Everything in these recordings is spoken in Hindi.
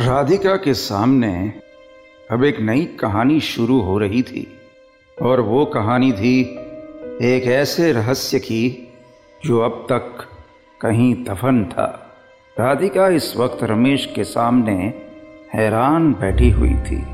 राधिका के सामने अब एक नई कहानी शुरू हो रही थी। और वो कहानी थी एक ऐसे रहस्य की जो अब तक कहीं दफन था। राधिका इस वक्त रमेश के सामने हैरान बैठी हुई थी।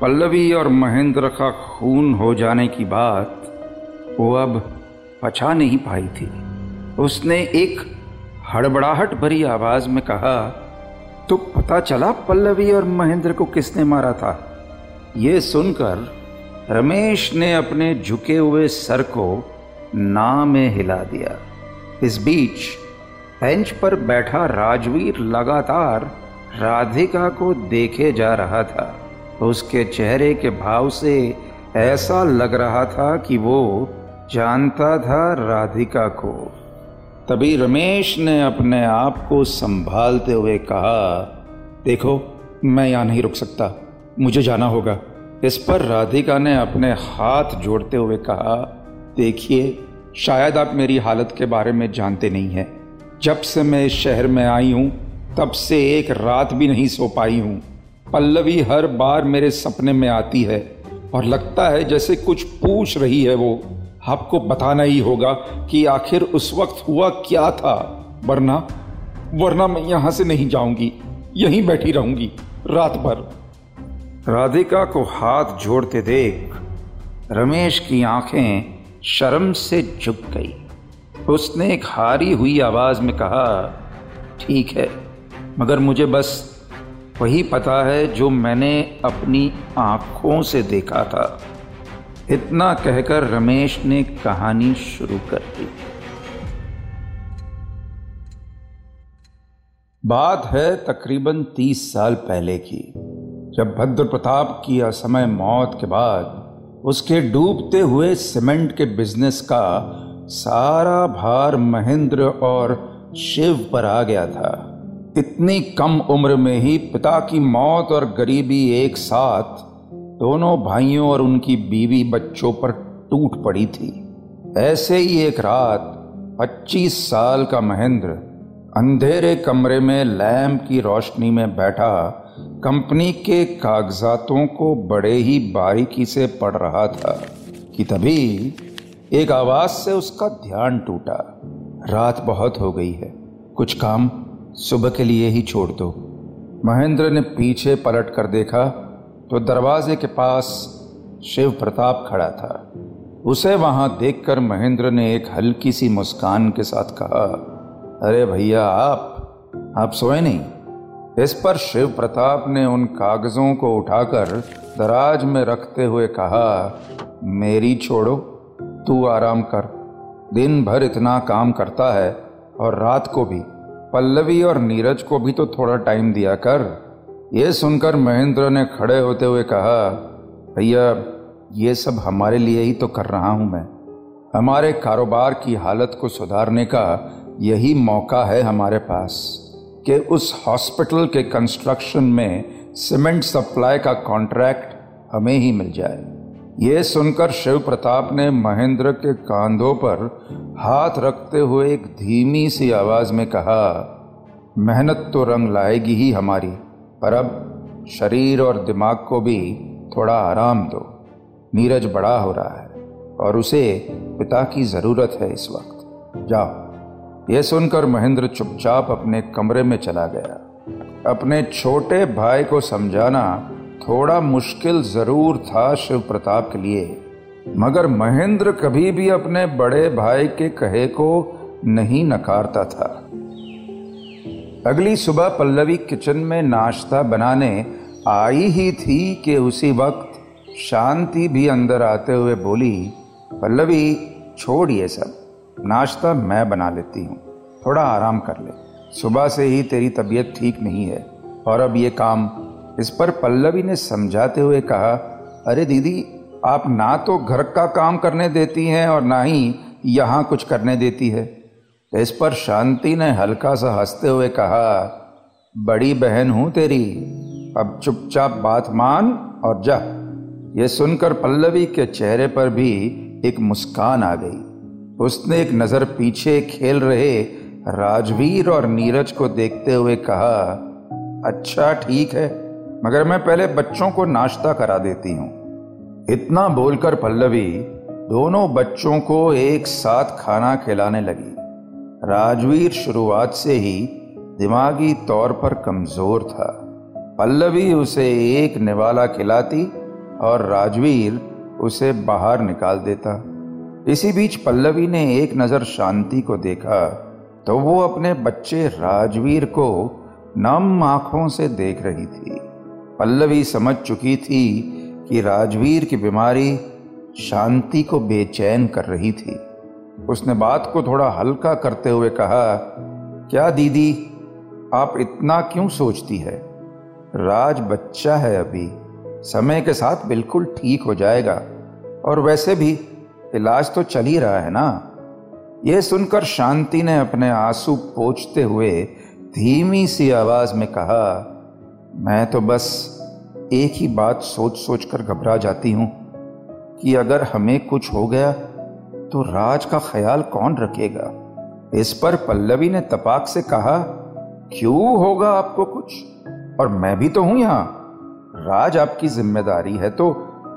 पल्लवी और महेंद्र का खून हो जाने की बात वो अब पचा नहीं पाई थी। उसने एक हड़बड़ाहट भरी आवाज़ में कहा तो पता चला पल्लवी और महेंद्र को किसने मारा था। ये सुनकर रमेश ने अपने झुके हुए सर को ना में हिला दिया। इस बीच बेंच पर बैठा राजवीर लगातार राधिका को देखे जा रहा था। उसके चेहरे के भाव से ऐसा लग रहा था कि वो जानता था राधिका को। तभी रमेश ने अपने आप को संभालते हुए कहा, देखो, मैं यहाँ नहीं रुक सकता। मुझे जाना होगा। इस पर राधिका ने अपने हाथ जोड़ते हुए कहा, देखिए, शायद आप मेरी हालत के बारे में जानते नहीं हैं। जब से मैं इस शहर में आई हूँ, तब से एक रात भी नहीं सो पाई हूँ। पल्लवी हर बार मेरे सपने में आती है और लगता है जैसे कुछ पूछ रही है वो। आपको बताना ही होगा कि आखिर उस वक्त हुआ क्या था। वरना वरना मैं यहाँ से नहीं जाऊँगी, यहीं बैठी रहूँगी रात भर। राधिका को हाथ जोड़ते देख रमेश की आँखें शर्म से झुक गई। उसने एक हारी हुई आवाज़ में कहा, ठीक है, मगर मुझे बस वही पता है जो मैंने अपनी आँखों से देखा था। इतना कहकर रमेश ने कहानी शुरू कर दी। बात है तकरीबन तीस साल पहले की, जब भद्र प्रताप की असमय मौत के बाद उसके डूबते हुए सीमेंट के बिज़नेस का सारा भार महेंद्र और शिव पर आ गया था। इतनी कम उम्र में ही पिता की मौत और गरीबी एक साथ दोनों भाइयों और उनकी बीवी बच्चों पर टूट पड़ी थी। ऐसे ही एक रात 25 साल का महेंद्र अंधेरे कमरे में लैम्प की रोशनी में बैठा, कंपनी के कागजातों को बड़े ही बारीकी से पढ़ रहा था कि तभी एक आवाज़ से उसका ध्यान टूटा। रात बहुत हो गई है। कुछ काम सुबह के लिए ही छोड़ दो। महेंद्र ने पीछे पलट कर देखा तो दरवाजे के पास शिव प्रताप खड़ा था। उसे वहाँ देखकर महेंद्र ने एक हल्की सी मुस्कान के साथ कहा, अरे भैया, आप आप सोए नहीं? इस पर शिव प्रताप ने उन कागजों को उठाकर दराज में रखते हुए कहा, मेरी छोड़ो, तू आराम कर। दिन भर इतना काम करता है और रात को भी। पल्लवी और नीरज को भी तो थोड़ा टाइम दिया कर। ये सुनकर महेंद्र ने खड़े होते हुए कहा, भैया, ये सब हमारे लिए ही तो कर रहा हूँ मैं। हमारे कारोबार की हालत को सुधारने का यही मौका है हमारे पास कि उस हॉस्पिटल के कंस्ट्रक्शन में सीमेंट सप्लाई का कॉन्ट्रैक्ट हमें ही मिल जाए। ये सुनकर शिव प्रताप ने महेंद्र के कांधों पर हाथ रखते हुए एक धीमी सी आवाज़ में कहा, मेहनत तो रंग लाएगी ही हमारी। पर अब शरीर और दिमाग को भी थोड़ा आराम दो। नीरज बड़ा हो रहा है और उसे पिता की ज़रूरत है इस वक्त। जाओ। यह सुनकर महेंद्र चुपचाप अपने कमरे में चला गया। अपने छोटे भाई को समझाना थोड़ा मुश्किल ज़रूर था शिव प्रताप के लिए। मगर महेंद्र कभी भी अपने बड़े भाई के कहे को नहीं नकारता था। अगली सुबह पल्लवी किचन में नाश्ता बनाने आई ही थी कि उसी वक्त शांति भी अंदर आते हुए बोली, पल्लवी, छोड़ ये सब। नाश्ता मैं बना लेती हूँ। थोड़ा आराम कर ले। सुबह से ही तेरी तबीयत ठीक नहीं है। और अब ये काम। इस पर पल्लवी ने समझाते हुए कहा, अरे दीदी, आप ना तो घर का काम करने देती हैं और ना ही यहाँ कुछ करने देती है। इस पर शांति ने हल्का सा हँसते हुए कहा, बड़ी बहन हूँ तेरी, अब चुपचाप बात मान और जा। ये सुनकर पल्लवी के चेहरे पर भी एक मुस्कान आ गई। उसने एक नज़र पीछे खेल रहे राजवीर और नीरज को देखते हुए कहा अच्छा ठीक है, मगर मैं पहले बच्चों को नाश्ता करा देती हूँ। इतना बोलकर पल्लवी दोनों बच्चों को एक साथ खाना खिलाने लगी। राजवीर शुरुआत से ही दिमागी तौर पर कमज़ोर था। पल्लवी उसे एक निवाला खिलाती और राजवीर उसे बाहर निकाल देता। इसी बीच पल्लवी ने एक नज़र शांति को देखा तो वो अपने बच्चे राजवीर को नम आँखों से देख रही थी। पल्लवी समझ चुकी थी कि राजवीर की बीमारी शांति को बेचैन कर रही थी। उसने बात को थोड़ा हल्का करते हुए कहा, क्या दीदी, आप इतना क्यों सोचती है? राज बच्चा है अभी, समय के साथ बिल्कुल ठीक हो जाएगा। और वैसे भी, इलाज तो चल ही रहा है ना? यह सुनकर शांति ने अपने आँसू पोछते हुए धीमी सी आवाज़ में कहा, मैं तो बस एक ही बात सोच सोच कर घबरा जाती हूँ कि अगर हमें कुछ हो गया तो राज का ख्याल कौन रखेगा? इस पर पल्लवी ने तपाक से कहा, क्यों होगा आपको कुछ? और मैं भी तो हूँ यहाँ। राज आपकी ज़िम्मेदारी है तो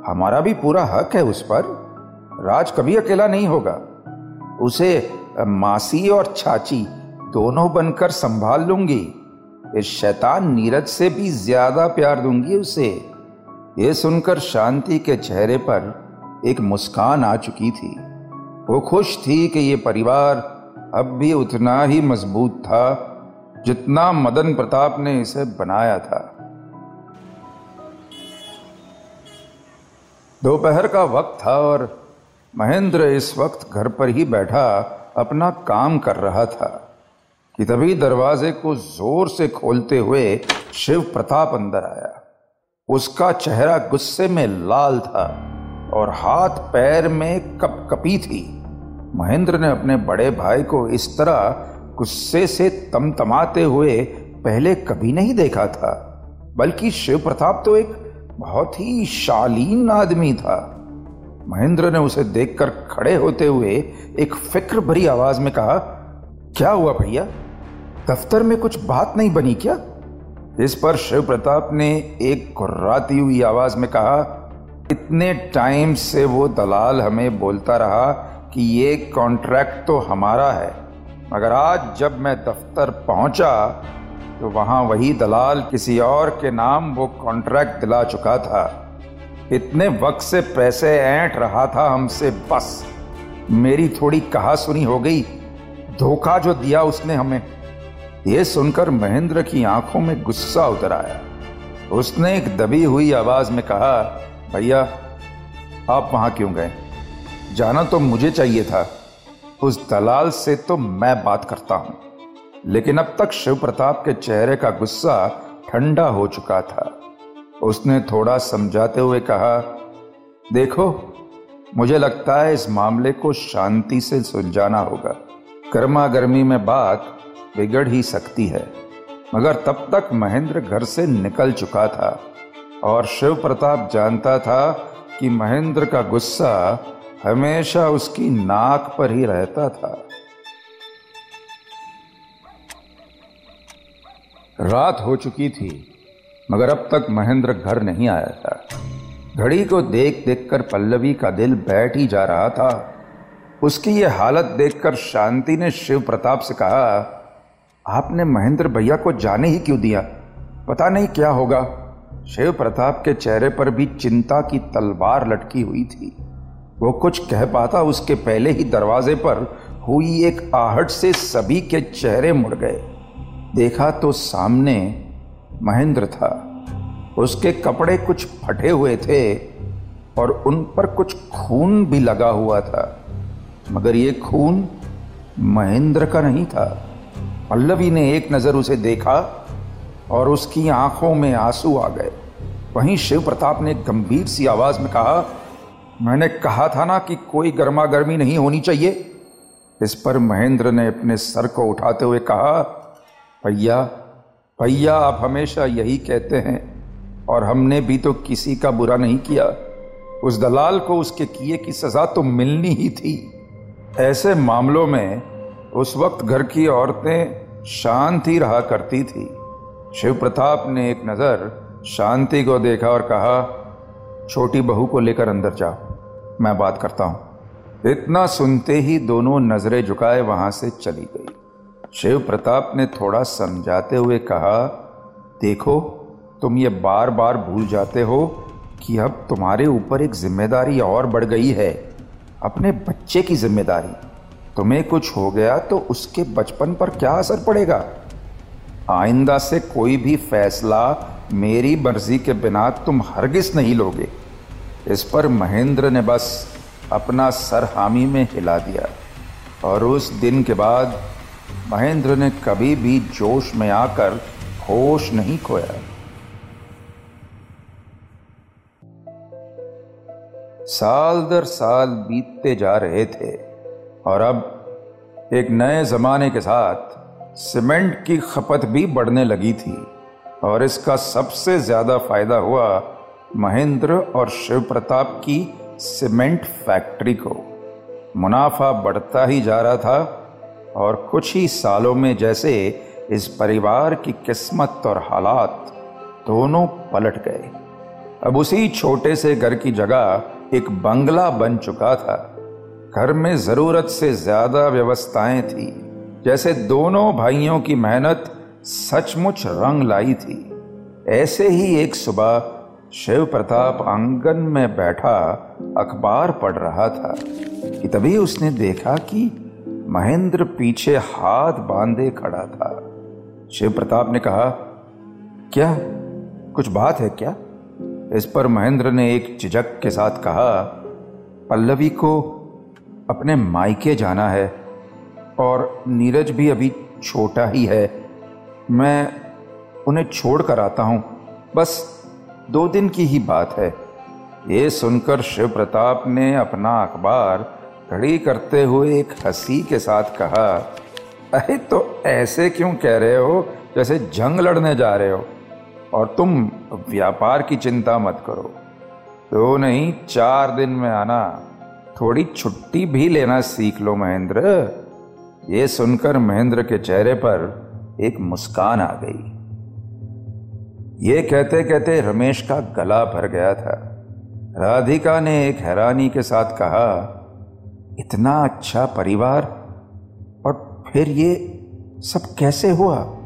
हमारा भी पूरा हक है उस पर। राज कभी अकेला नहीं होगा। उसे मासी और चाची दोनों बनकर संभाल लूँगी। इस शैतान नीरज से भी ज़्यादा प्यार दूँगी उसे। यह सुनकर शांति के चेहरे पर एक मुस्कान आ चुकी थी। वो खुश थी कि ये परिवार अब भी उतना ही मज़बूत था, जितना मदन प्रताप ने इसे बनाया था। दोपहर का वक्त था और महेंद्र इस वक्त घर पर ही बैठा अपना काम कर रहा था कि तभी दरवाजे को ज़ोर से खोलते हुए शिव प्रताप अंदर आया। उसका चेहरा गुस्से में लाल था और हाथ पैर में कप कपी थी। महेंद्र ने अपने बड़े भाई को इस तरह गुस्से से तमतमाते हुए पहले कभी नहीं देखा था, बल्कि शिव प्रताप तो एक बहुत ही शालीन आदमी था। महेंद्र ने उसे देखकर खड़े होते हुए एक फ़िक्र भरी आवाज़ में कहा, क्या हुआ भैया? दफ्तर में कुछ बात नहीं बनी क्या? इस पर शिव प्रताप ने एक घुर्राती हुई आवाज़ में कहा, इतने टाइम से वो दलाल हमें बोलता रहा कि ये कॉन्ट्रैक्ट तो हमारा है। मगर आज जब मैं दफ्तर पहुँचा तो वहाँ वही दलाल किसी और के नाम वो कॉन्ट्रैक्ट दिला चुका था। इतने वक्त से पैसे ऐंठ रहा था हमसे, बस। मेरी थोड़ी कहा सुनी हो गई। धोखा जो दिया उसने हमें यह सुनकर महेंद्र की आँखों में गुस्सा उतर आया। उसने एक दबी हुई आवाज़ में कहा, भैया, आप वहाँ क्यों गए? जाना तो मुझे चाहिए था। उस दलाल से तो मैं बात करता हूँ। लेकिन अब तक शिव प्रताप के चेहरे का गुस्सा ठंडा हो चुका था। उसने थोड़ा समझाते हुए कहा, देखो, मुझे लगता है इस मामले को शांति से सुलझाना होगा। गर्मा गर्मी में बात बिगड़ ही सकती है। मगर तब तक महेंद्र घर से निकल चुका था और शिव प्रताप जानता था कि महेंद्र का गुस्सा हमेशा उसकी नाक पर ही रहता था। रात हो चुकी थी, मगर अब तक महेंद्र घर नहीं आया था। घड़ी को देख देखकर पल्लवी का दिल बैठ ही जा रहा था। उसकी ये हालत देखकर शांति ने शिव प्रताप से कहा, आपने महेंद्र भैया को जाने ही क्यों दिया? पता नहीं क्या होगा? शिव प्रताप के चेहरे पर भी चिंता की तलवार लटकी हुई थी। वो कुछ कह पाता उसके पहले ही दरवाजे पर हुई एक आहट से सभी के चेहरे मुड़ गए। देखा तो सामने महेंद्र था। उसके कपड़े कुछ फटे हुए थे और उन पर कुछ खून भी लगा हुआ था। मगर ये खून महेंद्र का नहीं था। पल्लवी ने एक नज़र उसे देखा और उसकी आँखों में आँसू आ गए। वहीं शिव प्रताप ने गंभीर सी आवाज़ में कहा मैंने कहा था ना कि कोई गर्मा गर्मी नहीं होनी चाहिए। इस पर महेंद्र ने अपने सर को उठाते हुए कहा, भैया भैया, आप हमेशा यही कहते हैं, और हमने भी तो किसी का बुरा नहीं किया। उस दलाल को उसके किए की सजा तो मिलनी ही थी। ऐसे मामलों में उस वक्त घर की औरतें शांत रहा करती थी। शिव प्रताप ने एक नज़र शांति को देखा और कहा, छोटी बहू को लेकर अंदर जाओ। मैं बात करता हूँ। इतना सुनते ही दोनों नज़रें झुकाए वहाँ से चली गई। शिव प्रताप ने थोड़ा समझाते हुए कहा, देखो, तुम ये बार बार भूल जाते हो कि अब तुम्हारे ऊपर एक ज़िम्मेदारी और बढ़ गई है, अपने बच्चे की ज़िम्मेदारी। तुम्हें कुछ हो गया तो उसके बचपन पर क्या असर पड़ेगा? आइंदा से कोई भी फैसला मेरी मर्ज़ी के बिना तुम हरगिज नहीं लोगे। इस पर महेंद्र ने बस अपना सर हामी में हिला दिया। और उस दिन के बाद महेंद्र ने कभी भी जोश में आकर होश नहीं खोया। साल दर साल बीतते जा रहे थे और अब एक नए ज़माने के साथ सीमेंट की खपत भी बढ़ने लगी थी और इसका सबसे ज़्यादा फ़ायदा हुआ महेंद्र और शिव प्रताप की सीमेंट फैक्ट्री को मुनाफा बढ़ता ही जा रहा था और कुछ ही सालों में जैसे इस परिवार की किस्मत और हालात दोनों पलट गए। अब उसी छोटे से घर की जगह एक बंगला बन चुका था। घर में ज़रूरत से ज़्यादा व्यवस्थाएँ थी। जैसे दोनों भाइयों की मेहनत सचमुच रंग लाई थी। ऐसे ही एक सुबह शिव प्रताप आँगन में बैठा अखबार पढ़ रहा था कि तभी उसने देखा कि महेंद्र पीछे हाथ बांधे खड़ा था। शिव प्रताप ने कहा, क्या? कुछ बात है क्या? इस पर महेंद्र ने एक झिझक के साथ कहा, पल्लवी को अपने मायके जाना है और नीरज भी अभी छोटा ही है। मैं उन्हें छोड़ कर आता हूँ। बस दो दिन की ही बात है। ये सुनकर शिव प्रताप ने अपना अखबार खड़ी करते हुए एक हँसी के साथ कहा, अरे तो ऐसे क्यों कह रहे हो? जैसे जंग लड़ने जा रहे हो। और तुम व्यापार की चिंता मत करो। तो नहीं, चार दिन में आना। थोड़ी छुट्टी भी लेना सीख लो, महेंद्र। ये सुनकर महेंद्र के चेहरे पर एक मुस्कान आ गई। ये कहते कहते रमेश का गला भर गया था। राधिका ने एक हैरानी के साथ कहा, इतना अच्छा परिवार? और फिर ये सब कैसे हुआ?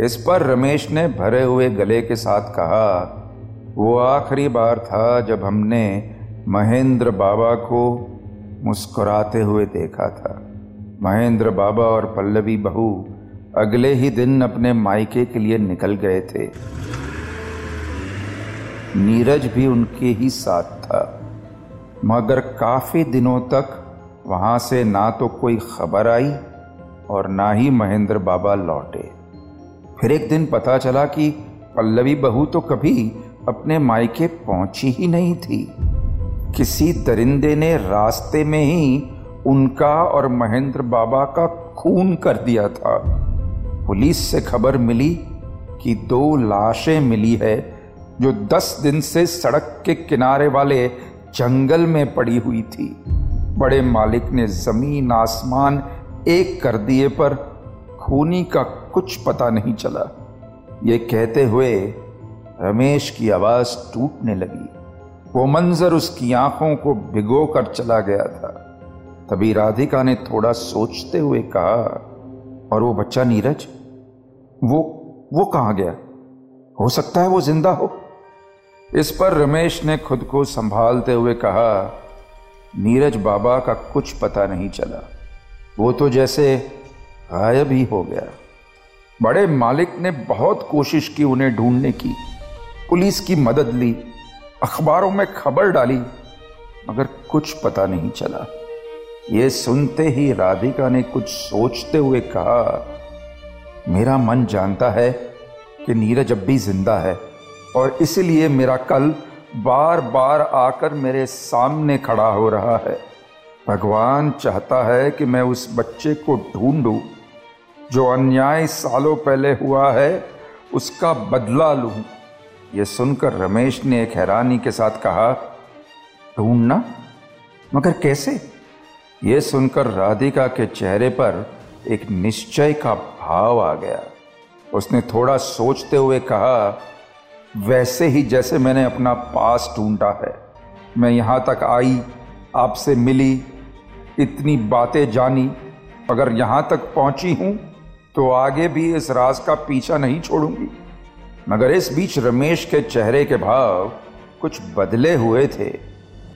इस पर रमेश ने भरे हुए गले के साथ कहा, वो आखिरी बार था जब हमने महेंद्र बाबा को मुस्कुराते हुए देखा था। महेंद्र बाबा और पल्लवी बहू अगले ही दिन अपने मायके के लिए निकल गए थे। नीरज भी उनके ही साथ था, मगर काफ़ी दिनों तक वहाँ से ना तो कोई खबर आई और ना ही महेंद्र बाबा लौटे। फिर एक दिन पता चला कि पल्लवी बहू तो कभी अपने मायके पहुँची ही नहीं थी। किसी दरिंदे ने रास्ते में ही उनका और महेंद्र बाबा का खून कर दिया था। पुलिस से खबर मिली कि दो लाशें मिली है, जो दस दिन से सड़क के किनारे वाले जंगल में पड़ी हुई थी। बड़े मालिक ने ज़मीन आसमान एक कर दिए पर खूनी का कुछ पता नहीं चला। ये कहते हुए रमेश की आवाज़ टूटने लगी। वो मंजर उसकी आँखों को भिगो कर चला गया था। तभी राधिका ने थोड़ा सोचते हुए कहा, और वो बच्चा नीरज वो वो कहाँ गया? हो सकता है वो ज़िंदा हो। इस पर रमेश ने खुद को संभालते हुए कहा, नीरज बाबा का कुछ पता नहीं चला। वो तो जैसे गायब ही हो गया। बड़े मालिक ने बहुत कोशिश की उन्हें ढूँढने की। पुलिस की मदद ली, अखबारों में खबर डाली, मगर कुछ पता नहीं चला। ये सुनते ही राधिका ने कुछ सोचते हुए कहा मेरा मन जानता है कि नीरज अब भी ज़िंदा है और इसलिए मेरा कल बार बार आकर मेरे सामने खड़ा हो रहा है। भगवान चाहता है कि मैं उस बच्चे को ढूंढूं जो अन्याय सालों पहले हुआ है, उसका बदला लूँ। यह सुनकर रमेश ने एक हैरानी के साथ कहा, ढूंढना? मगर कैसे? यह सुनकर राधिका के चेहरे पर एक निश्चय का भाव आ गया। उसने थोड़ा सोचते हुए कहा, वैसे ही जैसे मैंने अपना पास ढूंढा है, मैं यहाँ तक आई, आपसे मिली, इतनी बातें जानी, अगर यहाँ तक पहुँची हूँ तो आगे भी इस राज का पीछा नहीं छोड़ूँगी। मगर इस बीच रमेश के चेहरे के भाव कुछ बदले हुए थे।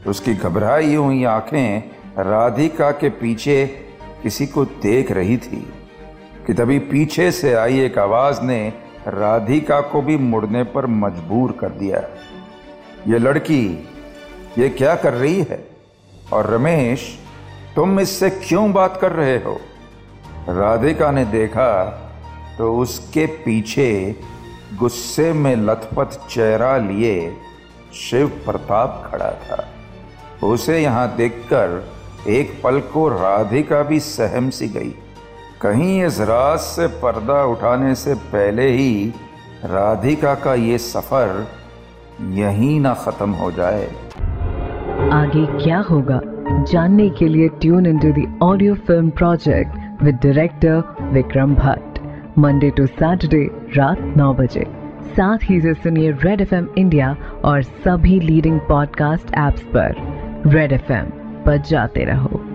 उसकी घबराई हुई आँखें राधिका के पीछे किसी को देख रही थी कि तभी पीछे से आई एक आवाज़ ने राधिका को भी मुड़ने पर मजबूर कर दिया। ये लड़की, ये क्या कर रही है? और रमेश, तुम इससे क्यों बात कर रहे हो? राधिका ने देखा तो उसके पीछे गुस्से में लथपथ चेहरा लिए शिव प्रताप खड़ा था। उसे यहाँ देखकर एक पल को राधिका भी सहम सी गई। कहीं इस राज से पर्दा उठाने से पहले ही राधिका का ये सफ़र यहीं ना खत्म हो जाए। आगे क्या होगा? जानने के लिए tune in to audio film project with director Vikram Bhatt Monday to Saturday रात नौ बजे। साथ ही से सुनिए रेड एफएम इंडिया और सभी लीडिंग पॉडकास्ट एप्स पर। रेड एफएम पर जाते रहो।